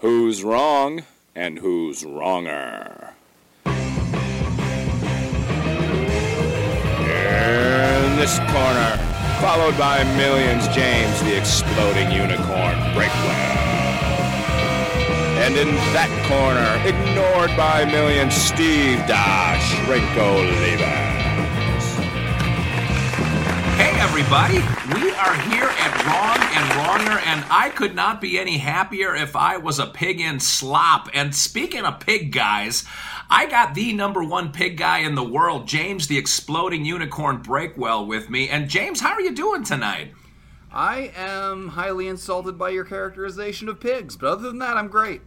Who's wrong and who's wronger? In this corner, followed by millions, James the Exploding Unicorn Breakwell. And in that corner, ignored by millions, Steve Dash Rinko Lever. Hey, everybody. We are here at Wrong and and I could not be any happier if I was a pig in slop. And speaking of pig guys, I got the number one pig guy in the world, James the Exploding Unicorn Breakwell, with me. And James, how are you doing tonight? I am highly insulted by your characterization of pigs, but other than that, I'm great.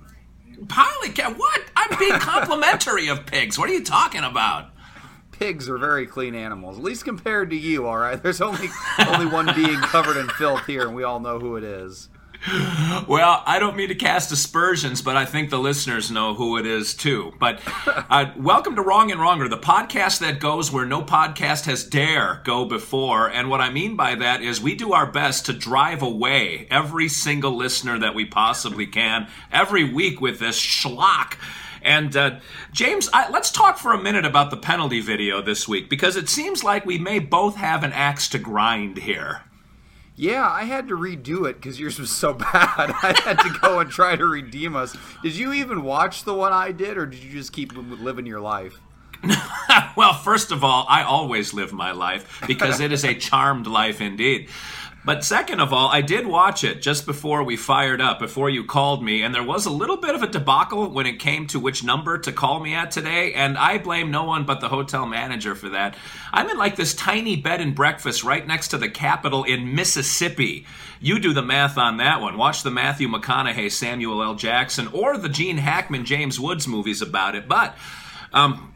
Polycat, what? I'm being complimentary of pigs. What are you talking about? Pigs are very clean animals, at least compared to you. All right, there's only only one being covered in filth here, and we all know who it is. Well, I don't mean to cast aspersions, but I think the listeners know who it is too. But uh, welcome to Wrong and Wronger, the podcast that goes where no podcast has dare go before. And what I mean by that is we do our best to drive away every single listener that we possibly can every week with this schlock. And uh, James, I, let's talk for a minute about the penalty video this week because it seems like we may both have an axe to grind here. Yeah, I had to redo it because yours was so bad. I had to go and try to redeem us. Did you even watch the one I did, or did you just keep living your life? well, first of all, I always live my life because it is a charmed life indeed. But second of all, I did watch it just before we fired up, before you called me, and there was a little bit of a debacle when it came to which number to call me at today, and I blame no one but the hotel manager for that. I'm in like this tiny bed and breakfast right next to the Capitol in Mississippi. You do the math on that one. Watch the Matthew McConaughey, Samuel L. Jackson, or the Gene Hackman, James Woods movies about it. But, um,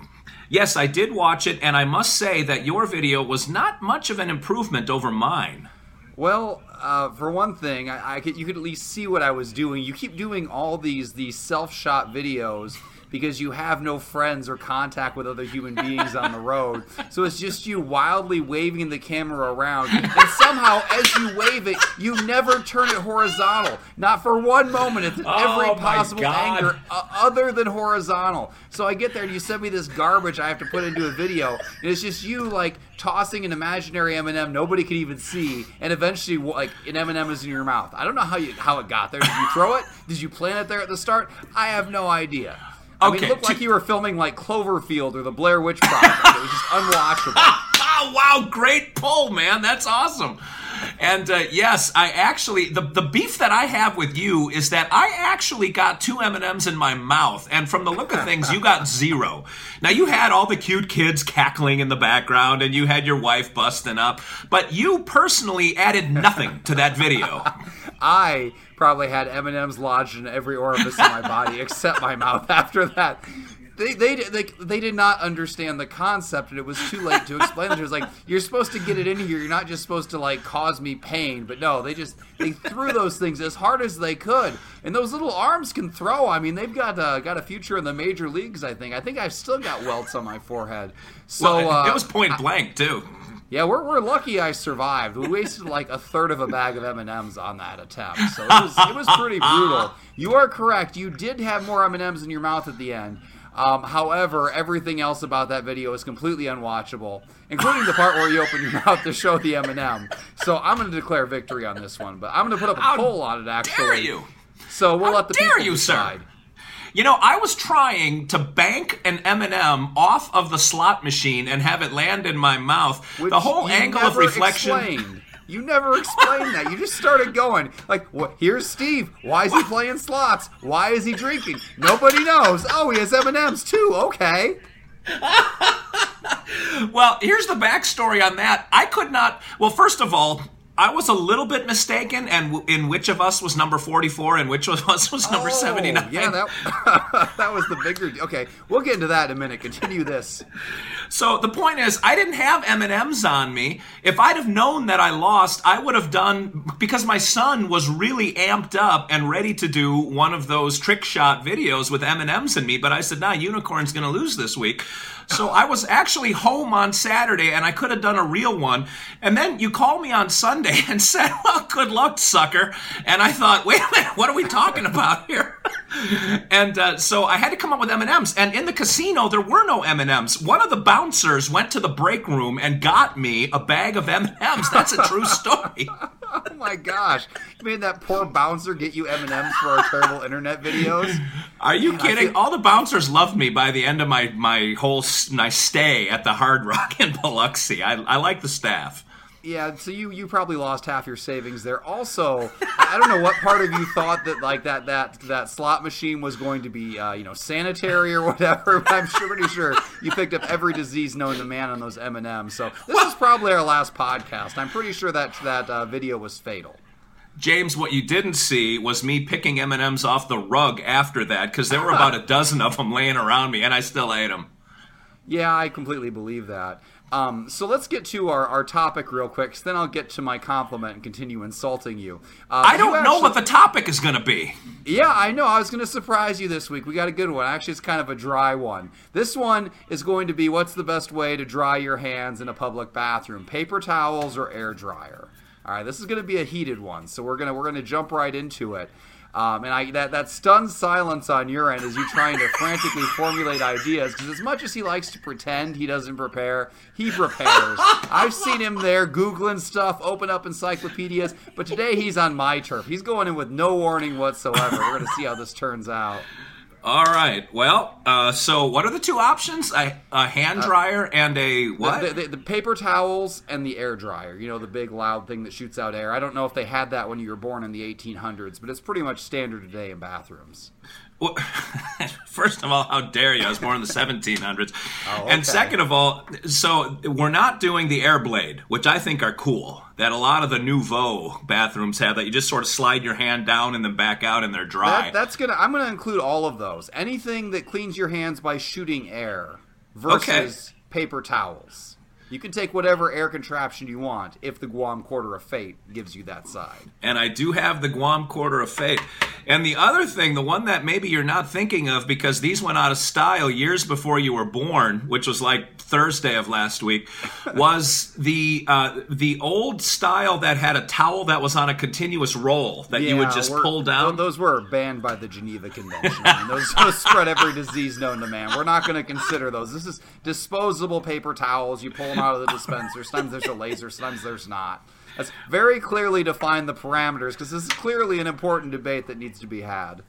yes, I did watch it, and I must say that your video was not much of an improvement over mine. Well, uh, for one thing, I, I, could you could at least see what I was doing. You keep doing all these these self shot videos because you have no friends or contact with other human beings on the road. So it's just you wildly waving the camera around, and somehow as you wave it, you never turn it horizontal. Not for one moment. It's Oh, every possible angle uh, other than horizontal. So I get there and you send me this garbage I have to put into a video, and it's just you like tossing an imaginary M&M nobody can even see, and eventually like an M&M is in your mouth. I don't know how you how it got there. Did you throw it? Did you plant it there at the start? I have no idea. I mean, Okay, it looked like you were filming like Cloverfield or the Blair Witch Project. it was just unwatchable. Oh wow, great pull, man. That's awesome. And uh, yes, I actually the the beef that I have with you is that I actually got two M and M's in my mouth, and from the look of things, you got zero. Now you had all the cute kids cackling in the background, and you had your wife busting up, but you personally added nothing to that video. I probably had M and M's lodged in every orifice in my body except my mouth. After that, they they they, they did not understand the concept, and it was too late to explain it. It was like you're supposed to get it in here. You're not just supposed to like cause me pain. But no, they just they threw those things as hard as they could, and those little arms can throw. I mean, they've got uh, got a future in the major leagues. I think. I think I've still got welts on my forehead. So Well, uh, it was point blank too. yeah, we're, we're lucky I survived. We wasted like a third of a bag of M and M's on that attempt, so it was it was pretty brutal. You are correct. You did have more M and M's in your mouth at the end. Um, however, everything else about that video is completely unwatchable, including the part where you open your mouth to show the M and m So I'm going to declare victory on this one, but I'm going to put up a How poll on it. Actually, Dare you? So we'll How let the dare people you, sir? decide. You know, I was trying to bank an M&M off of the slot machine and have it land in my mouth. Which the whole angle of reflection. Explained. You never explained that. You just started going like, "What? Here's Steve. Why is he playing slots? Why is he drinking? Nobody knows. Oh, he has M and M's too. Okay. Well, here's the backstory on that. I could not. Well, first of all, I was a little bit mistaken, and w- in which of us was number 44 and which of us was number Oh, 79. Yeah, that that was the bigger. Okay, we'll get into that in a minute. Continue this. So the point is, I didn't have M and M's on me. If I'd have known that I lost, I would have done because my son was really amped up and ready to do one of those trick shot videos with M and M's in me. But I said, "Nah, Unicorn's going to lose this week." So I was actually home on Saturday, and I could have done a real one. And then you called me on Sunday and said, "Well, good luck, sucker." And I thought, "Wait a minute, what are we talking about here?" and uh, so I had to come up with M and in the casino, there were no M and M's. One of the bouncers went to the break room and got me a bag of M and M's. That's a true story. my gosh! You made that poor bouncer get you M and M's for our terrible internet videos. Are you Man, kidding? feel- All the bouncers loved me by the end of my my whole my stay at the Hard Rock in Biloxi. I, I like the staff. Yeah, so you you probably lost half your savings there. Also, I don't know what part of you thought that like that that that slot machine was going to be uh, you know sanitary or whatever. But I'm sure, pretty sure you picked up every disease known to man on those M and M's. So this is probably our last podcast. I'm pretty sure that that uh, video was fatal. James, what you didn't see was me picking M and M's off the rug after that because there were about a dozen of them laying around me, and I still ate them. Yeah, I completely believe that. Um, so let's get to our, our topic real quick, 'cause then I'll get to my compliment and continue insulting you. Uh, I don't know actually- what the topic is going to be. Yeah, I know. I was going to surprise you this week. We got a good one. Actually, it's kind of a dry one. This one is going to be what's the best way to dry your hands in a public bathroom? Paper towels or air dryer? All right, this is going to be a heated one, so we're gonna we're gonna jump right into it. Um, and I that that stunned silence on your end as you trying to frantically formulate ideas because as much as he likes to pretend he doesn't prepare, he prepares. I've seen him there googling stuff, open up encyclopedias, but today he's on my turf. He's going in with no warning whatsoever. We're gonna see how this turns out. All right. Well, uh, so what are the two options? A, a hand dryer and a what? The, the, the paper towels and the air dryer. You know, the big loud thing that shoots out air. I don't know if they had that when you were born in the 1800s, but it's pretty much standard today in bathrooms. Well, First of all, how dare you? I was born in the 1700s. Oh, okay. And second of all, so we're not doing the air blade, which I think are cool. That a lot of the nouveau bathrooms have that you just sort of slide your hand down and then back out and they're dry. That, that's gonna. I'm gonna include all of those. Anything that cleans your hands by shooting air versus paper towels. You can take whatever air contraption you want if the Guam Quarter of Fate gives you that side. and I do have the Guam Quarter of Fate. And the other thing, the one that maybe you're not thinking of because these went out of style years before you were born, which was like Thursday of last week, was the uh, the old style that had a towel that was on a continuous roll that you would just pull down. Those were banned by the Geneva Convention. I mean, those, those spread every disease known to man. We're not going to consider those. This is disposable paper towels. You pull them out of the dispenser. Sometimes there's a laser, sometimes there's not. Let's very clearly define the parameters because this is clearly an important debate that needs to be had.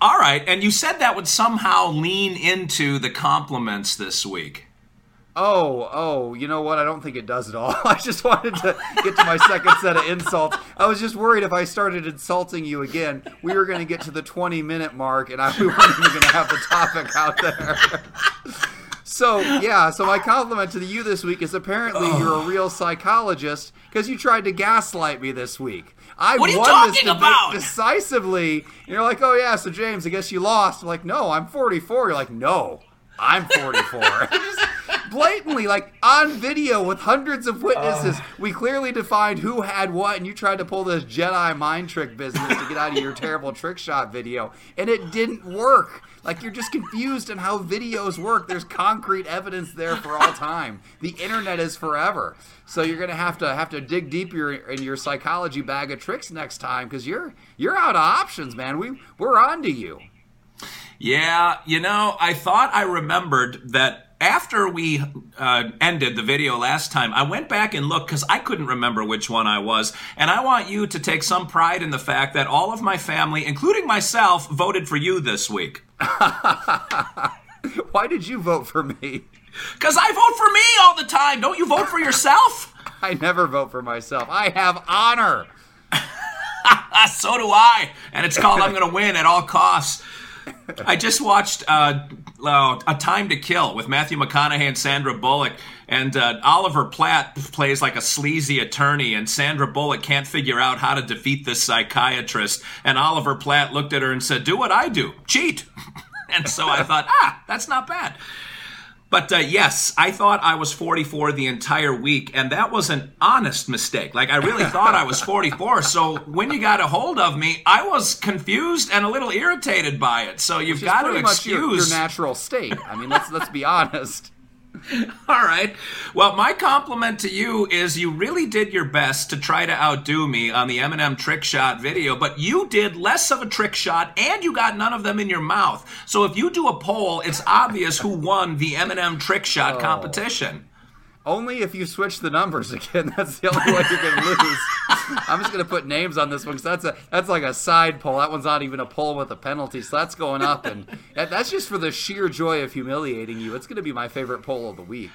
All right, and you said that would somehow lean into the compliments this week. Oh, oh, you know what? I don't think it does at all. I just wanted to get to my second set of insults. I was just worried if I started insulting you again, we were going to get to the 20 minute mark and I, we weren't even going to have the topic out there. So, yeah, so my compliment to you this week is apparently oh. you're a real psychologist because you tried to gaslight me this week. I What are you won this talking debate about? decisively. And you're like, oh, yeah, so James, I guess you lost. I'm like, no, I'm 44. You're like, no, I'm 44. Blatantly, like on video with hundreds of witnesses, uh. we clearly defined who had what, and you tried to pull this Jedi mind trick business to get out of your terrible trick shot video, and it didn't work. Like you're just confused on how videos work. There's concrete evidence there for all time. The internet is forever. So you're gonna have to have to dig deeper in your psychology bag of tricks next time because you're you're out of options, man. We we're on to you. Yeah, you know, I thought I remembered that after we uh, ended the video last time, I went back and looked because I couldn't remember which one I was. And I want you to take some pride in the fact that all of my family, including myself, voted for you this week. Why did you vote for me? Because I vote for me all the time. Don't you vote for yourself? I never vote for myself. I have honor. So do I. And it's called I'm Going to Win at All Costs. I just watched uh, uh, A Time to Kill with Matthew McConaughey and Sandra Bullock. And uh, Oliver Platt plays like a sleazy attorney, and Sandra Bullock can't figure out how to defeat this psychiatrist. And Oliver Platt looked at her and said, Do what I do cheat. and so I thought, ah, that's not bad. But uh, yes, I thought I was 44 the entire week, and that was an honest mistake. Like, I really thought I was 44. So when you got a hold of me, I was confused and a little irritated by it. So you've got to much your, your natural state. I mean, let's let's be honest. All right. Well, my compliment to you is you really did your best to try to outdo me on the M&M trick shot video, but you did less of a trick shot and you got none of them in your mouth. So if you do a poll, it's obvious who won the M&M trick shot Oh. competition. Only if you switch the numbers again. That's the only way you're going to lose. I'm just to put names on this one because that's a that's like a side poll. That one's not even a poll with a penalty, so that's going up, and that's just for the sheer joy of humiliating you. It's to be my favorite poll of the week.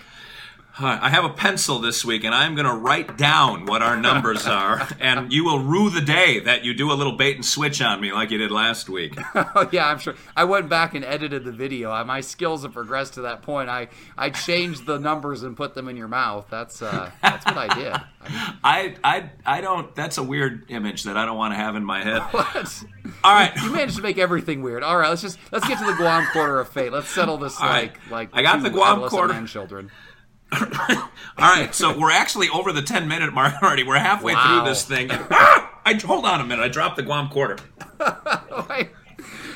I have a pencil this week, and I'm going to write down what our numbers are, and you will rue the day that you do a little bait and switch on me like you did last week. Oh yeah, I'm sure. I went back and edited the video. My skills have progressed to that point. I I changed the numbers and put them in your mouth. That's uh that's what I did. I mean, I, I, I don't. That's a weird image that I don't want to have in my head. what? All right. You managed to make everything weird. All right, let's just let's get to the Guam quarter of fate. Let's settle this All right. like like I got the Guam quarter. children. All right, so we're actually over the 10 minute mark already. We're halfway Wow. through this thing. Ah! I hold on a minute. I dropped the Guam quarter. I,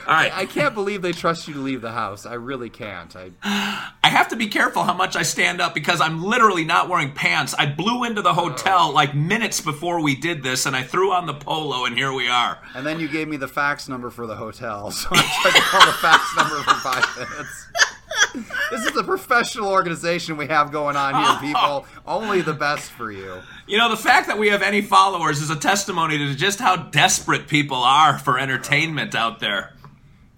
All right. I can't believe they trust you to leave the house. I really can't. I I have to be careful how much I stand up because I'm literally not wearing pants. I blew into the hotel like minutes before we did this and I threw on the polo and here we are. and then you gave me the fax number for the hotel, so I tried to call the fax number for five minutes. This is a professional organization we have going on here, people. Only the best for you. You know, the fact that we have any followers is a testimony to just how desperate people are for entertainment out there.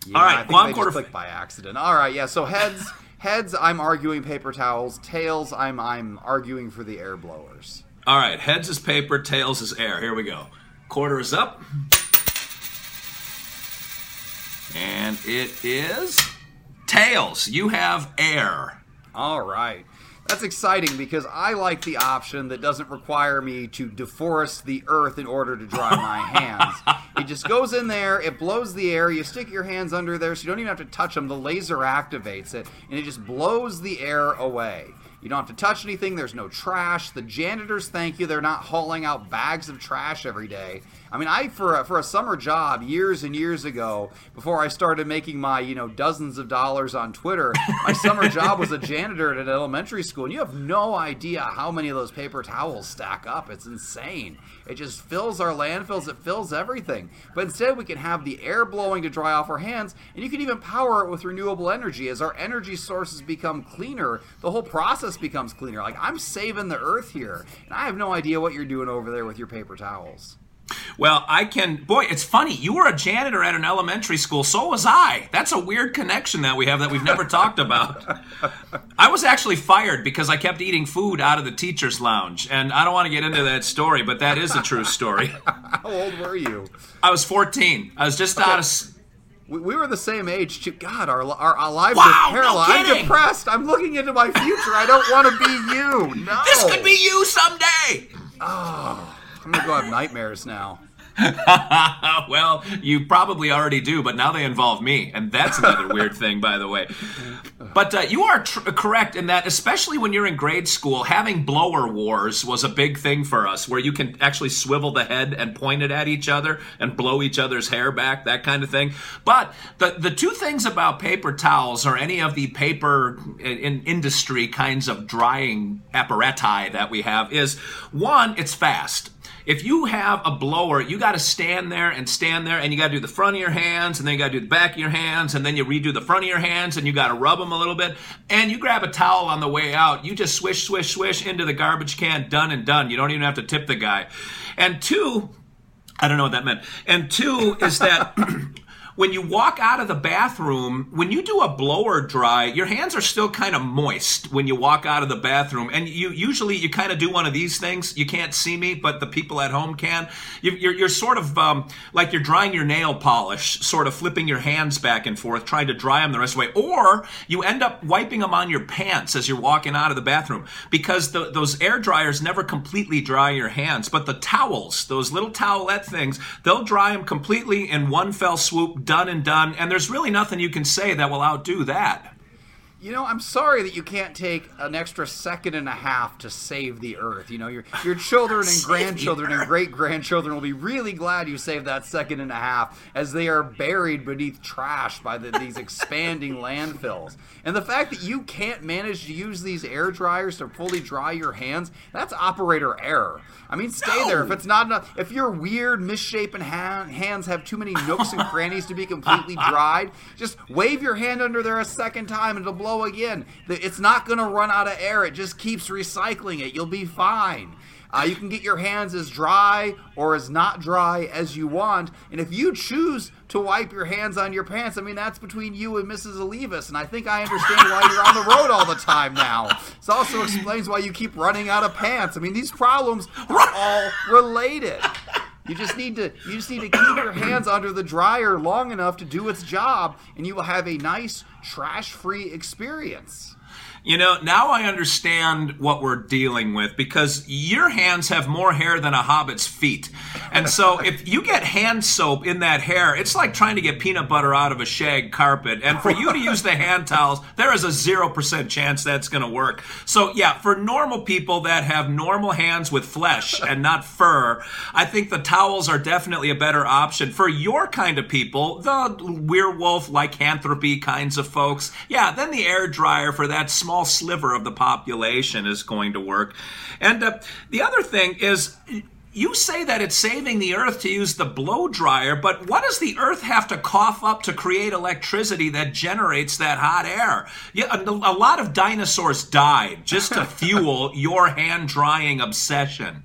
Yeah, All right, I think Guam quarter- clicked by accident. All right, yeah. So heads, heads. I'm arguing paper towels. Tails. I'm I'm arguing for the air blowers. All right, heads is paper, tails is air. Here we go. Quarter is up. And it is tails. You have air. All right. That's exciting because I like the option that doesn't require me to deforest the earth in order to dry my hands. It just goes in there, it blows the air, you stick your hands under there so you don't even have to touch them. The laser activates it, and it just blows the air away. You don't have to touch anything, there's no trash. The janitors thank you, they're not hauling out bags of trash every day. I mean, I for a, for a summer job years and years ago, before I started making my you know dozens of dollars on Twitter, my summer job was a janitor at an elementary school, and you have no idea how many of those paper towels stack up. It's insane. It just fills our landfills. It fills everything. But instead, we can have the air blowing to dry off our hands, and you can even power it with renewable energy. As our energy sources become cleaner, the whole process becomes cleaner. Like I'm saving the earth here, and I have no idea what you're doing over there with your paper towels. Well, I can. Boy, it's funny. You were a janitor at an elementary school. So was I. That's a weird connection that we have that we've never talked about. I was actually fired because I kept eating food out of the teacher's lounge. And I don't want to get into that story, but that is a true story. How old were you? I was 14. I was just out of. We, we were the same age. God, our, our, our lives Wow, are no parallel. I'm depressed. I'm looking into my future. I don't want to be you. No. This could be you someday! Ah. I'm gonna go have nightmares now. well, you probably already do, but now they involve me, and that's another weird thing, by the way. But uh, you are tr- correct in that, especially when you're in grade school, having blower wars was a big thing for us, where you can actually swivel the head and point it at each other and blow each other's hair back, that kind of thing. But the the two things about paper towels or any of the paper in, in industry kinds of drying apparati that we have is one, it's fast. If you have a blower, you got to stand there and stand there, and you got to do the front of your hands, and then you got to do the back of your hands, and then you redo the front of your hands, and you got to rub them a little bit. And you grab a towel on the way out, you just swish, swish, swish into the garbage can, done and done. You don't even have to tip the guy. And two, I don't know what that meant. And two is that when you walk out of the bathroom, when you do a blower dry, your hands are still kind of moist when you walk out of the bathroom. And you usually you kind of do one of these things. You can't see me, but the people at home can. You, you're, you're sort of um, like you're drying your nail polish, sort of flipping your hands back and forth, trying to dry them the rest of the way. Or you end up wiping them on your pants as you're walking out of the bathroom because the, those air dryers never completely dry your hands. But the towels, those little towelette things, they'll dry them completely in one fell swoop, done and done. And there's really nothing you can say that will outdo that. You know, I'm sorry that you can't take an extra second and a half to save the earth. You know, your your children and grandchildren and great grandchildren will be really glad you saved that second and a half as they are buried beneath trash by the, these expanding landfills. And the fact that you can't manage to use these air dryers to fully dry your hands, that's operator error. I mean, stay there. If it's not enough, if your weird, misshapen ha- hands have too many nooks and crannies to be completely dried, just wave your hand under there a second time and it'll blow again. It's not going to run out of air. It just keeps recycling it. You'll be fine. Uh, you can get your hands as dry or as not dry as you want. And if you choose to wipe your hands on your pants, I mean, that's between you and Mrs. Olivas. And I think I understand why you're on the road all the time now. This also explains why you keep running out of pants. I mean, these problems are all related. You just need to you just need to keep your hands under the dryer long enough to do its job, and you will have a nice trash-free experience. You know, now I understand what we're dealing with because your hands have more hair than a hobbit's feet. And so if you get hand soap in that hair, it's like trying to get peanut butter out of a shag carpet. And for you to use the hand towels, there is a 0% chance that's going to work. So, yeah, for normal people that have normal hands with flesh and not fur, I think the towels are definitely a better option. For your kind of people, the werewolf lycanthropy kinds of folks, yeah, then the air dryer for that small sliver of the population is going to work. And uh, the other thing is, you say that it's saving the earth to use the blow dryer, but what does the earth have to cough up to create electricity that generates that hot air? Yeah, a, a lot of dinosaurs died just to fuel your hand drying obsession.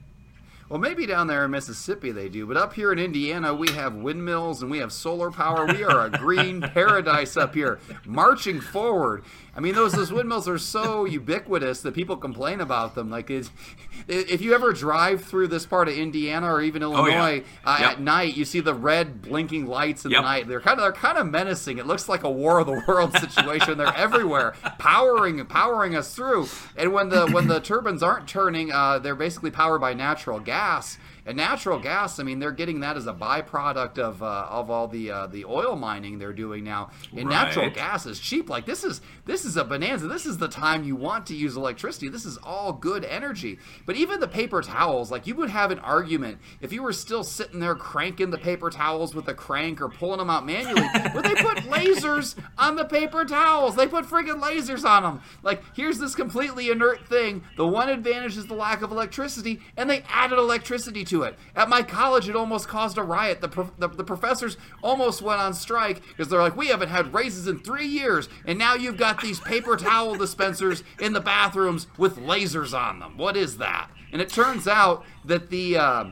Well, maybe down there in Mississippi they do, but up here in Indiana we have windmills and we have solar power. We are a green paradise up here, marching forward. I mean, those those windmills are so ubiquitous that people complain about them. Like, if you ever drive through this part of Indiana or even Oh, yeah. Illinois uh, Yep. at night, you see the red blinking lights in Yep. the night. They're kind of they're kind of menacing. It looks like a War of the World situation. they're everywhere, powering powering us through. And when the when the turbines aren't turning, uh, they're basically powered by natural gas. And natural gas, I mean, they're getting that as a byproduct of uh, of all the uh, the oil mining they're doing now. And natural gas is cheap. Like this is this is a bonanza. This is the time you want to use electricity. This is all good energy. But even the paper towels, like you would have an argument if you were still sitting there cranking the paper towels with a crank or pulling them out manually. but they put lasers on the paper towels. They put friggin' lasers on them. Like here's this completely inert thing. The one advantage is the lack of electricity, and they added electricity to it. At my college, it almost caused a riot. The, prof- the, the professors almost went on strike because they're like, we haven't had raises in three years, and now you've got these paper towel dispensers in the bathrooms with lasers on them. What is that? And it turns out that the. Uh,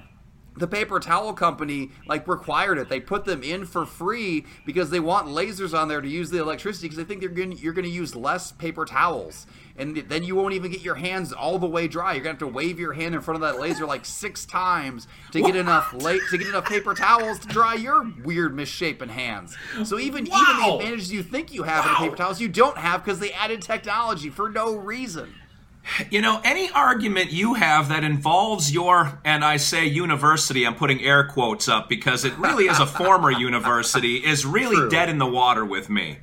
the paper towel company like required it. They put them in for free because they want lasers on there to use the electricity because they think they're going you're going to use less paper towels. And then you won't even get your hands all the way dry. You're going to have to wave your hand in front of that laser like 6 times to get enough la- to get enough paper towels to dry your weird misshapen hands. So even even the advantages you think you have in the paper towels you don't have because they added technology for no reason. You know, any argument you have that involves your, and I say university, I'm putting air quotes up because it really is a former university, is really True. dead in the water with me.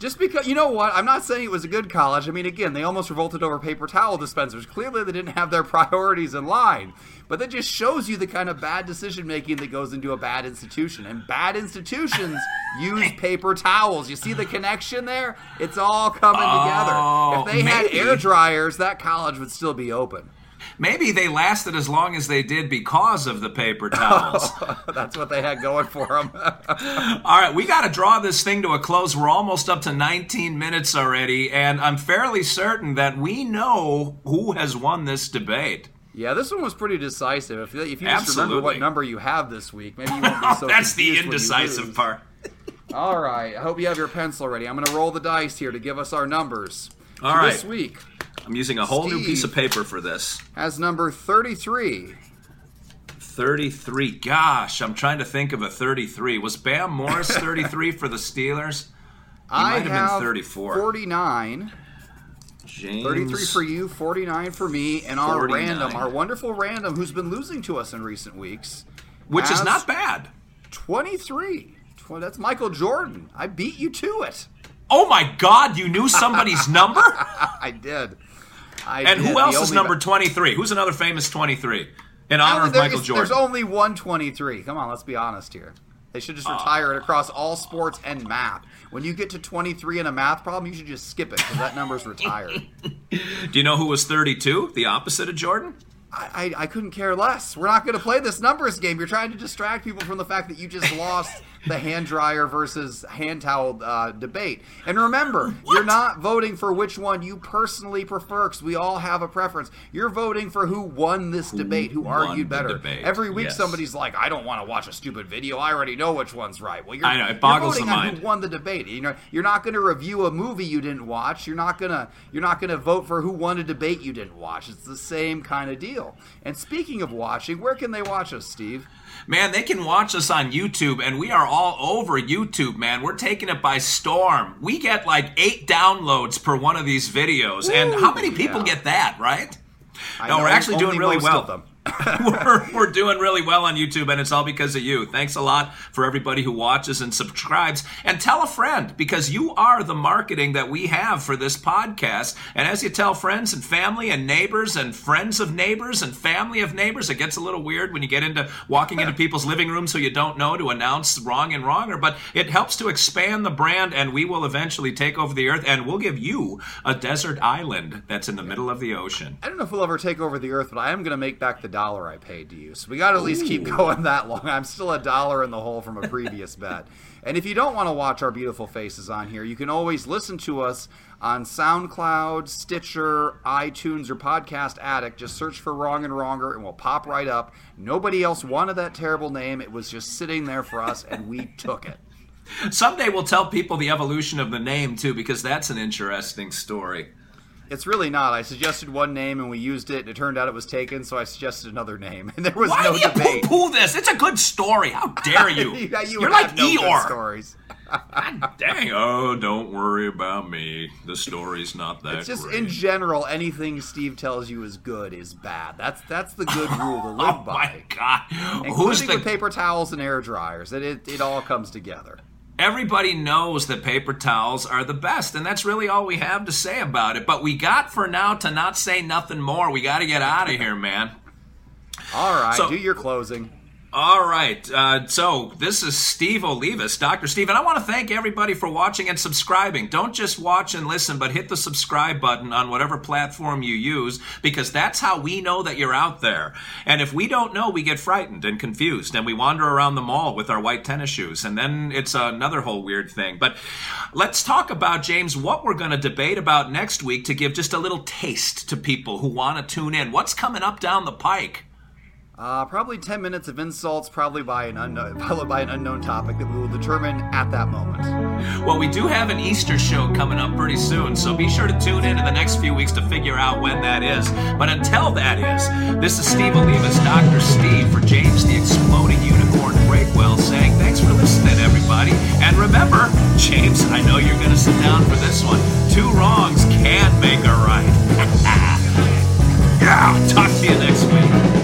Just because you know what, I'm not saying it was a good college. I mean, again, they almost revolted over paper towel dispensers. Clearly, they didn't have their priorities in line. But that just shows you the kind of bad decision making that goes into a bad institution. And bad institutions use paper towels. You see the connection there? It's all coming Oh, together. If oh, they had air dryers, that college would still be open. Maybe they lasted as long as they did because of the paper towels. That's what they had going for them. All right, we got to draw this thing to a close. We're almost up to 19 minutes already, and I'm fairly certain that we know who has won this debate. yeah, this one was pretty decisive. If, you- if you just remember what number you have this week, maybe you won't be so That's the confused when you indecisive part. All right. I hope you have your pencil ready. I'm going to roll the dice here to give us our numbers. All right. This week I'm using a whole new piece of paper for this. has number 33. 33. Gosh, I'm trying to think of a 33. Was Bam Morris 33 for the Steelers? I might have been 34. 49. James. 33 for you, 49 for me, and our 49. random, our wonderful random, who's been losing to us in recent weeks, Which is not bad. 23. Tw- That's Michael Jordan. I beat you to it. Oh my God! You knew somebody's number. I did. I And did. who The else is number 23? Who's another famous 23 in honor of Michael Jordan? There's only one 23. Come on, let's be honest here. They should just ah. retire it across all sports and math. When you get to 23 in a math problem, you should just skip it because that number's retired. Do you know who was 32? The opposite of Jordan? I, I, I couldn't care less. We're not going to play this numbers game. You're trying to distract people from the fact that you just lost the hand dryer versus hand towel uh, debate. And remember, you're not voting for which one you personally prefer because we all have a preference. You're voting for who won this debate, who argued better. debate, Every week, yes. somebody's like, "I don't want to watch a stupid video. I already know which one's right." Well, you're, I know, it boggles voting the on mind. who won the debate. You know, you're not going to review a movie you didn't watch. You're not gonna you're not gonna vote for who won a debate you didn't watch. It's the same kind of deal. And speaking of watching, where can they watch us, Steve? Man, they can watch us on YouTube, and we are all over YouTube, man. We're taking it by storm. We get like eight downloads per one of these videos. and how many people yeah. get that, right? I No, know we're actually doing really well. we're, we're doing really well on YouTube, and it's all because of you. Thanks a lot for everybody who watches and subscribes. And tell a friend because you are the marketing that we have for this podcast. And as you tell friends and family and neighbors and friends of neighbors and family of neighbors, it gets a little weird when you get into walking into people's living rooms who you don't know to announce wrong and wronger. But it helps to expand the brand, and we will eventually take over the earth, and we'll give you a desert island that's in the middle of the ocean. I don't know if we'll ever take over the earth, but I am going to make back the dollar I paid to you. So we got to at least keep going that long. I'm still a dollar in the hole from a previous bet. And if you don't want to watch our beautiful faces on here, you can always listen to us on SoundCloud, Stitcher, iTunes, or Podcast Addict. Just search for Wrong and Wronger and we'll pop right up. Nobody else wanted that terrible name. It was just sitting there for us, and we took it. Someday we'll tell people the evolution of the name too, because that's an interesting story. It's really not. I suggested one name and we used it, and it turned out it was taken, so I suggested another name, and there was Why no do you debate. poo-poo this? It's a good story. How dare you? Yeah, you are would like have no Eeyore. stories. Dang! Oh, don't worry about me. The story's not that It's just great. in general, anything Steve tells you is good is bad. That's that's the good rule to live oh by. my god! Including Who's with the? paper towels and air dryers. It, it it all comes together. Everybody knows that paper towels are the best, and that's really all we have to say about it. But we got for now to not say nothing more. We got to get out of here, man. All right, So- do your closing. All right. Uh, so this is Steve Olivas, Dr. Steve, and I want to thank everybody for watching and subscribing. Don't just watch and listen, but hit the subscribe button on whatever platform you use because that's how we know that you're out there. And if we don't know, we get frightened and confused and we wander around the mall with our white tennis shoes. And then it's another whole weird thing. But let's talk about, James, what we're going to debate about next week to give just a little taste to people who want to tune in. What's coming up down the pike? Uh, probably 10 minutes of insults, probably by an unknown, followed by an unknown topic that we will determine at that moment. Well, we do have an Easter show coming up pretty soon, so be sure to tune in in the next few weeks to figure out when that is. But until that is, this is Steve Olivas, Dr. Steve, for James the Exploding Unicorn Breakwell saying thanks for listening, everybody. And remember, James, I know you're going to sit down for this one. Two wrongs can make a right. yeah, talk to you next week.